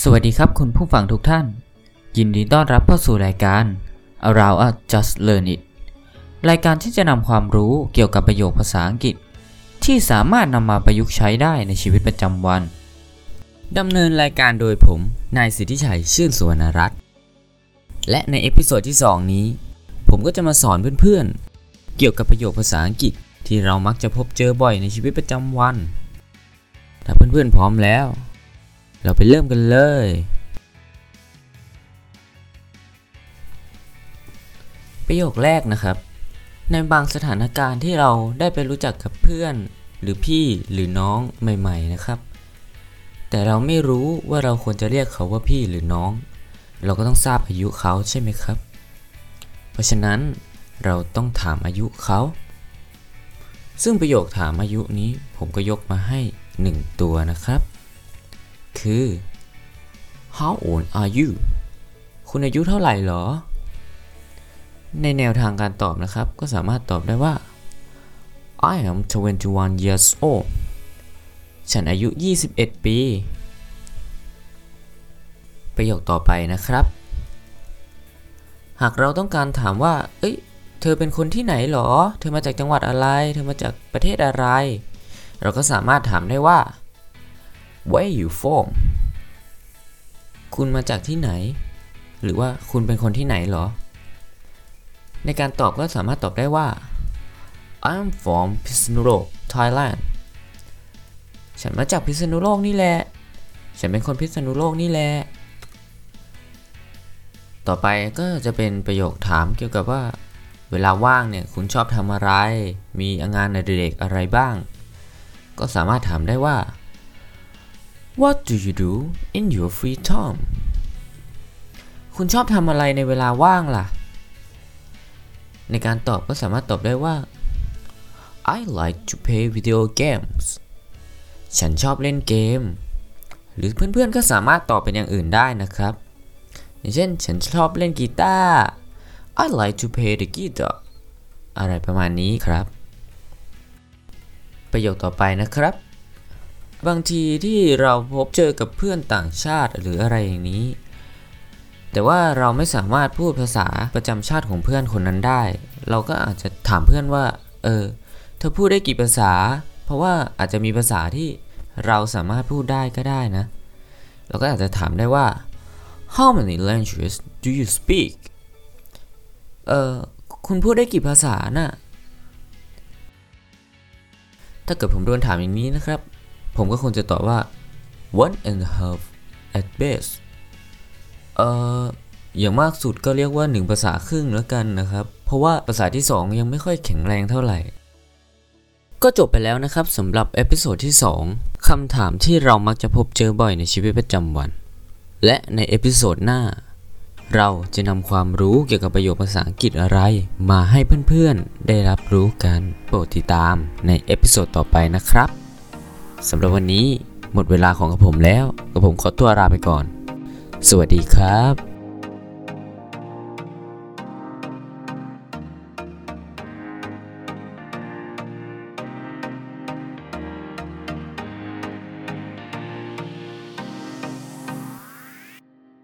สวัสดีครับคุณผู้ฟังทุกท่าน ยินดีต้อนรับเข้าสู่รายการ Around Us Just Learn It รายการที่จะนำความรู้เกี่ยวกับประโยคภาษาอังกฤษ ที่สามารถนำมาประยุกต์ใช้ได้ในชีวิตประจำวันดำเนินรายการโดยผม นายสิทธิชัยชื่นสุวรรณรัตน์และใน episode ที่ 2 นี้ ผมก็จะมาสอนเพื่อนๆ เกี่ยวกับประโยคภาษาอังกฤษที่เรามักจะพบเจอบ่อยในชีวิตประจำวัน ถ้าเพื่อนๆพร้อมแล้ว เราไปเริ่มกันเลย ประโยคแรกนะครับ ในบางสถานการณ์ที่เราได้ไปรู้จักกับเพื่อน หรือพี่หรือน้องใหม่ ๆ นะครับ แต่เราไม่รู้ว่าเราควรจะเรียกเขาว่าพี่หรือน้อง เราก็ต้องทราบอายุเขาใช่ไหมครับ เพราะฉะนั้นเราต้องถามอายุเขา ซึ่งประโยคถามอายุนี้ผมก็ยกมาให้ 1 ตัวนะครับ คือ How old are you คุณอายุเท่าไหร่หรอ ในแนวทางการตอบนะครับ ก็สามารถตอบได้ว่า I am 21 years old ฉันอายุ 21 ปี ประโยคต่อไปนะครับ หากเราต้องการถามว่า เอ้ย เธอเป็นคนที่ไหนหรอ เธอมาจากจังหวัดอะไร เธอมาจากประเทศอะไร เราก็สามารถถามได้ว่า Where you from คุณมาจากที่ไหน หรือว่าคุณเป็นคนที่ไหนหรอ ในการตอบก็สามารถตอบได้ว่า I'm from พิษณุโลก Thailand ฉันมาจากพิษณุโลกนี่แหละ ฉันเป็นคนพิษณุโลกนี่แหละ ต่อไปก็จะเป็นประโยคถามเกี่ยวกับว่า เวลาว่างเนี่ยคุณชอบทำอะไร มีงานอดิเรกอะไรบ้าง ก็สามารถถามได้ว่า What do you do in your free time คุณชอบทำอะไรในเวลาว่างล่ะ ในการตอบก็สามารถตอบได้ว่า I like to play video games ฉันชอบเล่นเกม หรือเพื่อนๆก็สามารถตอบเป็นอย่างอื่นได้นะครับ อย่างเช่น ฉันชอบเล่นกีตาร์ I like to play the guitar อะไรประมาณนี้ครับ ประโยคต่อไปนะครับ บางทีที่เราพบเจอกับเพื่อนต่างชาติหรืออะไรอย่างนี้ แต่ว่าเราไม่สามารถพูดภาษาประจำชาติของเพื่อนคนนั้นได้ เราก็อาจจะถามเพื่อนว่า เออ เธอพูดได้กี่ภาษา เพราะว่าอาจจะมีภาษาที่เราสามารถพูดได้ก็ได้นะ เราก็อาจจะถามได้ว่า How many languages do you speak เออคุณพูดได้กี่ภาษาน่ะถ้าเกิดผมโดนถามอย่างนี้นะครับ ผมก็คงจะตอบว่า one and a half at best เอ่ออย่างมากสุดก็เรียกว่า 1 ภาษาครึ่งแล้วกันนะครับ เพราะว่าภาษาที่ 2 ยังไม่ค่อยแข็งแรงเท่าไหร่ ก็จบไปแล้วนะครับสำหรับ episode ที่ 2 คำถามที่เรามักจะพบเจอบ่อยในชีวิตประจำวัน และใน episode หน้า เราจะนำความรู้เกี่ยวกับประโยคภาษาอังกฤษอะไร มาให้เพื่อนๆ ได้รับรู้กัน โปรดติดตามใน episode ต่อไปนะครับ สำหรับวันนี้หมดเวลาของกระผมแล้วกระผมขอตัวลาไปก่อน สวัสดีครับ